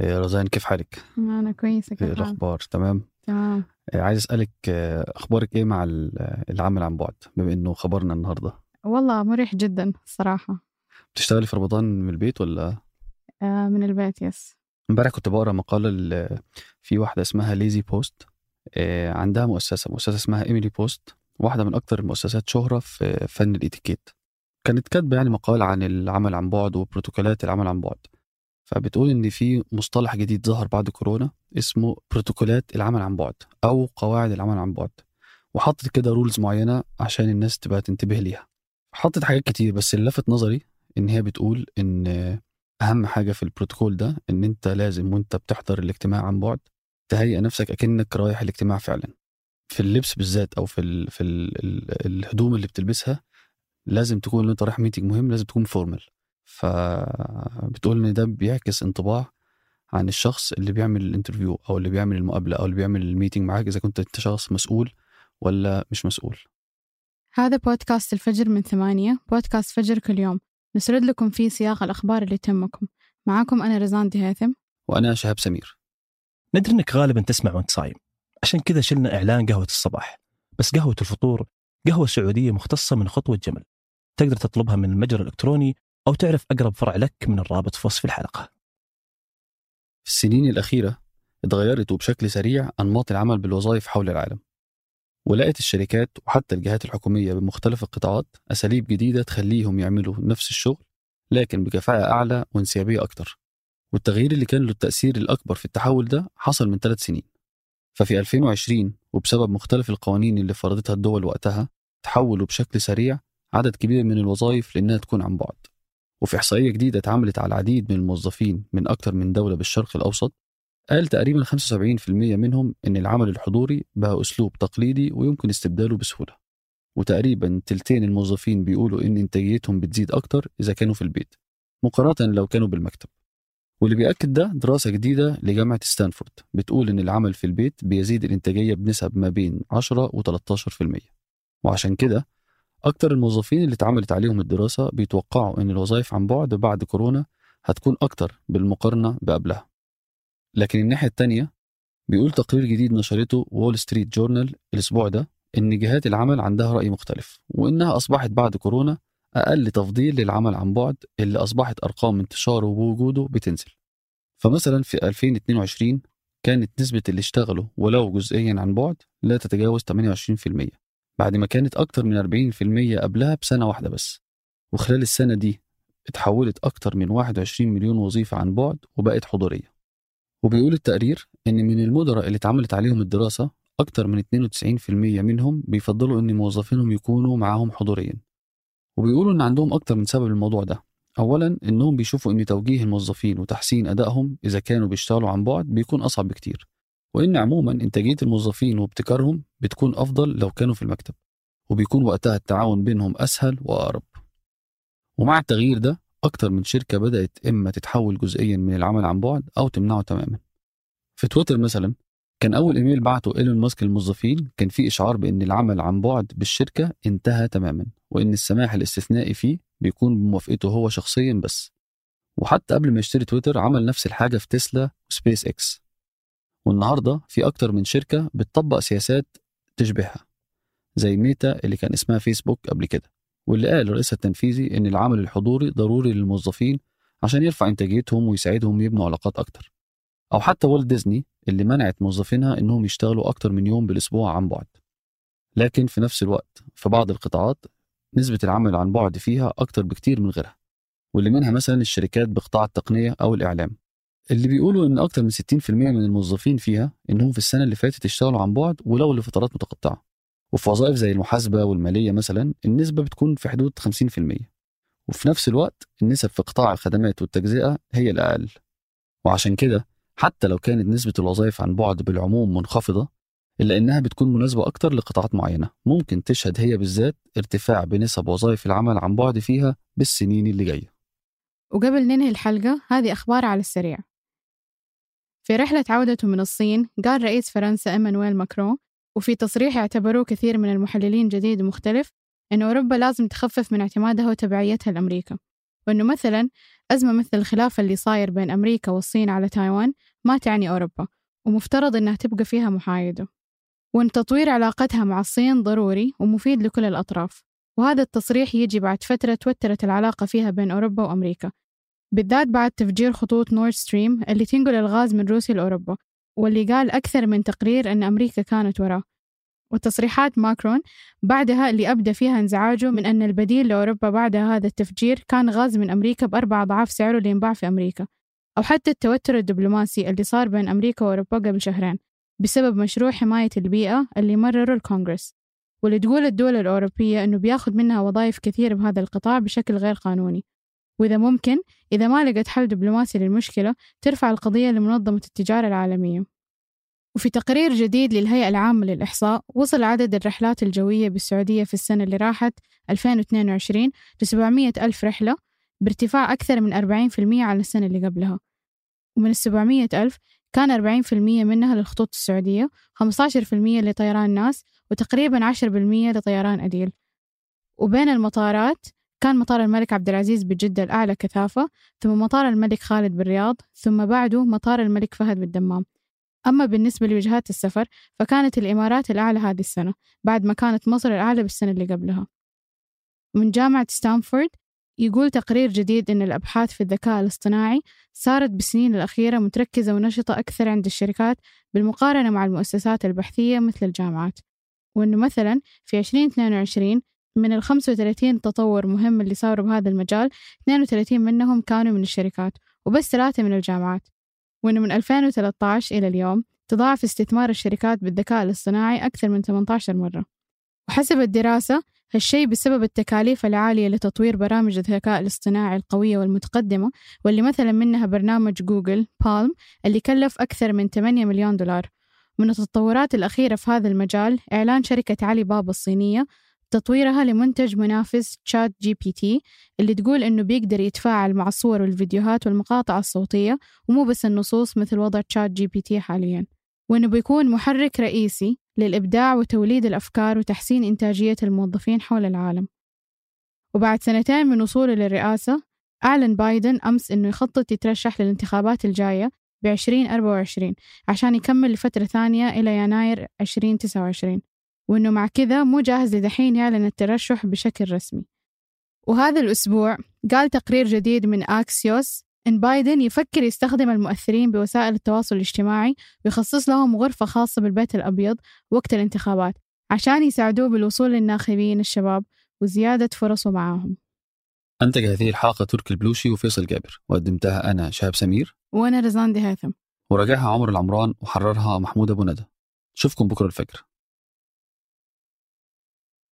إيه، رزان كيف حالك؟ أنا كويسة إيه كيف حالك؟ الأخبار؟ تمام؟ تمام. إيه، عايز أسألك إيه، أخبارك إيه مع ال- العمل عن بعد؟ بما إنه خبرنا النهاردة. والله مريح جدا الصراحة. بتشتغلي في رمضان من البيت ولا؟ آه من البيت yes. امبارح كنت بقرأ مقالة في واحدة اسمها ليزي بوست عندها مؤسسة مؤسسة اسمها إيميلي بوست واحدة من أكتر المؤسسات شهرة في فن الإتيكيت. كانت كاتبة يعني مقال عن العمل عن بعد وبروتوكولات العمل عن بعد. فبتقول إن في مصطلح جديد ظهر بعد كورونا اسمه بروتوكولات العمل عن بعد أو قواعد العمل عن بعد وحطت كده رولز معينة عشان الناس تبقى تنتبه ليها. حطت حاجات كتير بس اللي لفت نظري إن هي بتقول إن أهم حاجة في البروتوكول ده إن أنت لازم وأنت بتحضر الاجتماع عن بعد تهيئ نفسك أكنك رايح الاجتماع فعلا. في اللبس بالذات أو في ال في ال ال الهدوم اللي بتلبسها لازم تكون لو أنت رايح meeting مهم لازم تكون formal فبتقول إن ده بيعكس انطباع عن الشخص اللي بيعمل ال interview أو اللي بيعمل المقابلة أو اللي بيعمل ال meeting معاك إذا كنت أنت شخص مسؤول ولا مش مسؤول. هذا بودكاست الفجر من ثمانية بودكاست فجر كل يوم. نسرد لكم فيه سياق الأخبار اللي تهمكم. معاكم أنا رزان دي هيثم وأنا شهاب سمير. ندري إنك غالبا تسمع وأنت صايم. عشان كذا شلنا إعلان قهوة الصباح. بس قهوة الفطور قهوة سعودية مختصة من خطوة جمل. تقدر تطلبها من المتجر الإلكتروني أو تعرف أقرب فرع لك من الرابط في وصف الحلقة. في السنين الأخيرة اتغيرت وبشكل سريع أنماط العمل بالوظائف حول العالم ولقت الشركات وحتى الجهات الحكومية بمختلف القطاعات أساليب جديدة تخليهم يعملوا نفس الشغل لكن بكفاءة أعلى وانسيابية أكتر. والتغيير اللي كان له التأثير الأكبر في التحول ده حصل من ثلاث سنين. ففي 2020 وبسبب مختلف القوانين اللي فرضتها الدول وقتها تحولوا بشكل سريع عدد كبير من الوظائف لأنها تكون عن بعد. وفي إحصائية جديدة اتعملت على العديد من الموظفين من أكتر من دولة بالشرق الأوسط قال تقريبا 75% منهم إن العمل الحضوري بقى أسلوب تقليدي ويمكن استبداله بسهولة وتقريبا تلتين الموظفين بيقولوا إن إنتاجيتهم بتزيد أكتر إذا كانوا في البيت مقارنة لو كانوا بالمكتب. واللي بيأكد ده دراسة جديدة لجامعة ستانفورد بتقول إن العمل في البيت بيزيد الإنتاجية بنسب ما بين 10 و 13% وعشان كده أكتر الموظفين اللي اتعملت عليهم الدراسة بيتوقعوا إن الوظائف عن بعد بعد كورونا هتكون أكتر بالمقارنة بقبلها. لكن الناحية التانية بيقول تقرير جديد نشرته وول ستريت جورنال الأسبوع ده إن جهات العمل عندها رأي مختلف وإنها أصبحت بعد كورونا أقل تفضيل للعمل عن بعد اللي أصبحت أرقام انتشاره ووجوده بتنزل. فمثلا في 2022 كانت نسبة اللي اشتغلوا ولو جزئيا عن بعد لا تتجاوز 28% بعد ما كانت أكتر من 40% قبلها بسنة واحدة بس وخلال السنة دي اتحولت أكتر من 21 مليون وظيفة عن بعد وبقت حضورية. وبيقول التقرير إن من المدراء اللي اتعملت عليهم الدراسة أكتر من 92% منهم بيفضلوا إن موظفينهم يكونوا معاهم حضوريا. وبيقولوا إن عندهم أكتر من سبب الموضوع ده. أولا إنهم بيشوفوا إن توجيه الموظفين وتحسين أدائهم إذا كانوا بيشتغلوا عن بعد بيكون أصعب بكتير. وإن عموما إنتاجية الموظفين وابتكارهم بتكون أفضل لو كانوا في المكتب وبيكون وقتها التعاون بينهم أسهل وأقرب. ومع التغيير ده أكتر من شركة بدأت إما تتحول جزئيا من العمل عن بعد أو تمنعه تماما. في تويتر مثلا كان أول إيميل بعته إيلون ماسك للموظفين كان فيه إشعار بإن العمل عن بعد بالشركة انتهى تماما وإن السماح الاستثنائي فيه بيكون بموافقته هو شخصيا بس. وحتى قبل ما يشتري تويتر عمل نفس الحاجة في تسلا وسبيس إكس. والنهاردة في أكتر من شركة بتطبق سياسات تشبهها زي ميتا اللي كان اسمها فيسبوك قبل كده واللي قال الرئيس التنفيذي إن العمل الحضوري ضروري للموظفين عشان يرفع إنتاجيتهم ويساعدهم يبنوا علاقات أكتر. أو حتى والت ديزني اللي منعت موظفينها إنهم يشتغلوا أكتر من يوم بالأسبوع عن بعد. لكن في نفس الوقت في بعض القطاعات نسبة العمل عن بعد فيها أكتر بكتير من غيرها واللي منها مثلا الشركات بقطاع التقنية أو الإعلام. اللي بيقولوا إن أكتر من 60% من الموظفين فيها إنهم في السنة اللي فاتت اشتغلوا عن بعد ولو لفترات متقطعة. وفي وظائف زي المحاسبة والمالية مثلا النسبة بتكون في حدود 50% وفي نفس الوقت النسب في قطاع الخدمات والتجزئة هي الأقل. وعشان كده حتى لو كانت نسبة الوظائف عن بعد بالعموم منخفضة إلا إنها بتكون مناسبة أكتر لقطاعات معينة. ممكن تشهد هي بالذات ارتفاع بنسب وظائف العمل عن بعد فيها بالسنين اللي جاية. وقبل ننهي الحلقة هذه أخبار على السريع. في رحلة عودته من الصين قال رئيس فرنسا إيمانويل ماكرون وفي تصريح اعتبروه كثير من المحللين جديد ومختلف أن أوروبا لازم تخفف من اعتمادها وتبعيتها لأمريكا وأنه مثلا أزمة مثل الخلاف اللي صاير بين أمريكا والصين على تايوان ما تعني أوروبا ومفترض إنها تبقى فيها محايدة. وأن تطوير علاقتها مع الصين ضروري ومفيد لكل الأطراف وهذا التصريح يجي بعد فترة توترت العلاقة فيها بين أوروبا وأمريكا. بالذات بعد تفجير خطوط نورد ستريم اللي تنقل الغاز من روسيا لأوروبا واللي قال أكثر من تقرير أن أمريكا كانت وراه. وتصريحات ماكرون بعدها اللي أبدى فيها انزعاجه من أن البديل لأوروبا بعد هذا التفجير كان غاز من أمريكا بأربع أضعاف سعره اللي ينباع في أمريكا أو حتى التوتر الدبلوماسي اللي صار بين أمريكا وأوروبا قبل شهرين بسبب مشروع حماية البيئة اللي مرره الكونغرس واللي تقول الدول الأوروبية أنه بياخد منها وظائف كثير بهذا القطاع بشكل غير قانوني. وإذا ممكن إذا ما لقت حل دبلوماسي للمشكلة ترفع القضية لمنظمة التجارة العالمية. وفي تقرير جديد للهيئة العامة للإحصاء وصل عدد الرحلات الجوية بالسعودية في السنة اللي راحت 2022 ل 700 ألف رحلة بارتفاع أكثر من 40% على السنة اللي قبلها. ومن ال 700 ألف كان 40% منها للخطوط السعودية 15% لطيران ناس وتقريبا 10% لطيران أديل. وبين المطارات كان مطار الملك عبد العزيز بجدة الأعلى كثافة ثم مطار الملك خالد بالرياض ثم بعده مطار الملك فهد بالدمام أما بالنسبة لوجهات السفر فكانت الإمارات الأعلى هذه السنة بعد ما كانت مصر الأعلى بالسنة اللي قبلها. من جامعة ستانفورد يقول تقرير جديد أن الأبحاث في الذكاء الاصطناعي صارت بالسنين الأخيرة متركزة ونشطة أكثر عند الشركات بالمقارنة مع المؤسسات البحثية مثل الجامعات. وأنه مثلا في 2022 من ال 35 تطور مهم اللي صاروا بهذا المجال 32 منهم كانوا من الشركات وبس ثلاثة من الجامعات. وأنه من 2013 إلى اليوم تضاعف استثمار الشركات بالذكاء الاصطناعي أكثر من 18 مرة. وحسب الدراسة هالشيء بسبب التكاليف العالية لتطوير برامج الذكاء الاصطناعي القوية والمتقدمة واللي مثلا منها برنامج جوجل بالم اللي كلف أكثر من 8 مليون دولار. من التطورات الأخيرة في هذا المجال إعلان شركة علي بابا الصينية تطويرها لمنتج منافس تشات جي بي تي اللي تقول إنه بيقدر يتفاعل مع الصور والفيديوهات والمقاطع الصوتية ومو بس النصوص مثل وضع تشات جي بي تي حاليا. وإنه بيكون محرك رئيسي للإبداع وتوليد الأفكار وتحسين إنتاجية الموظفين حول العالم. وبعد سنتين من وصوله للرئاسة أعلن بايدن أمس إنه يخطط يترشح للانتخابات الجاية ب 2024 عشان يكمل لفترة ثانية إلى يناير 2029 وإنه مع كذا مو جاهز لدحين يعلن الترشح بشكل رسمي. وهذا الأسبوع قال تقرير جديد من أكسيوس إن بايدن يفكر يستخدم المؤثرين بوسائل التواصل الاجتماعي ويخصص لهم غرفة خاصة بالبيت الأبيض وقت الانتخابات عشان يساعدوه بالوصول للناخبين الشباب وزيادة فرصه معاهم. أنتج هذه الحلقة تركي البلوشي وفيصل جابر وقدمتها أنا شهاب سمير. وأنا رزان دي هيثم وراجعها عمر العمران وحررها محمود أبو ندى. نشوفكم بكرة الفجر.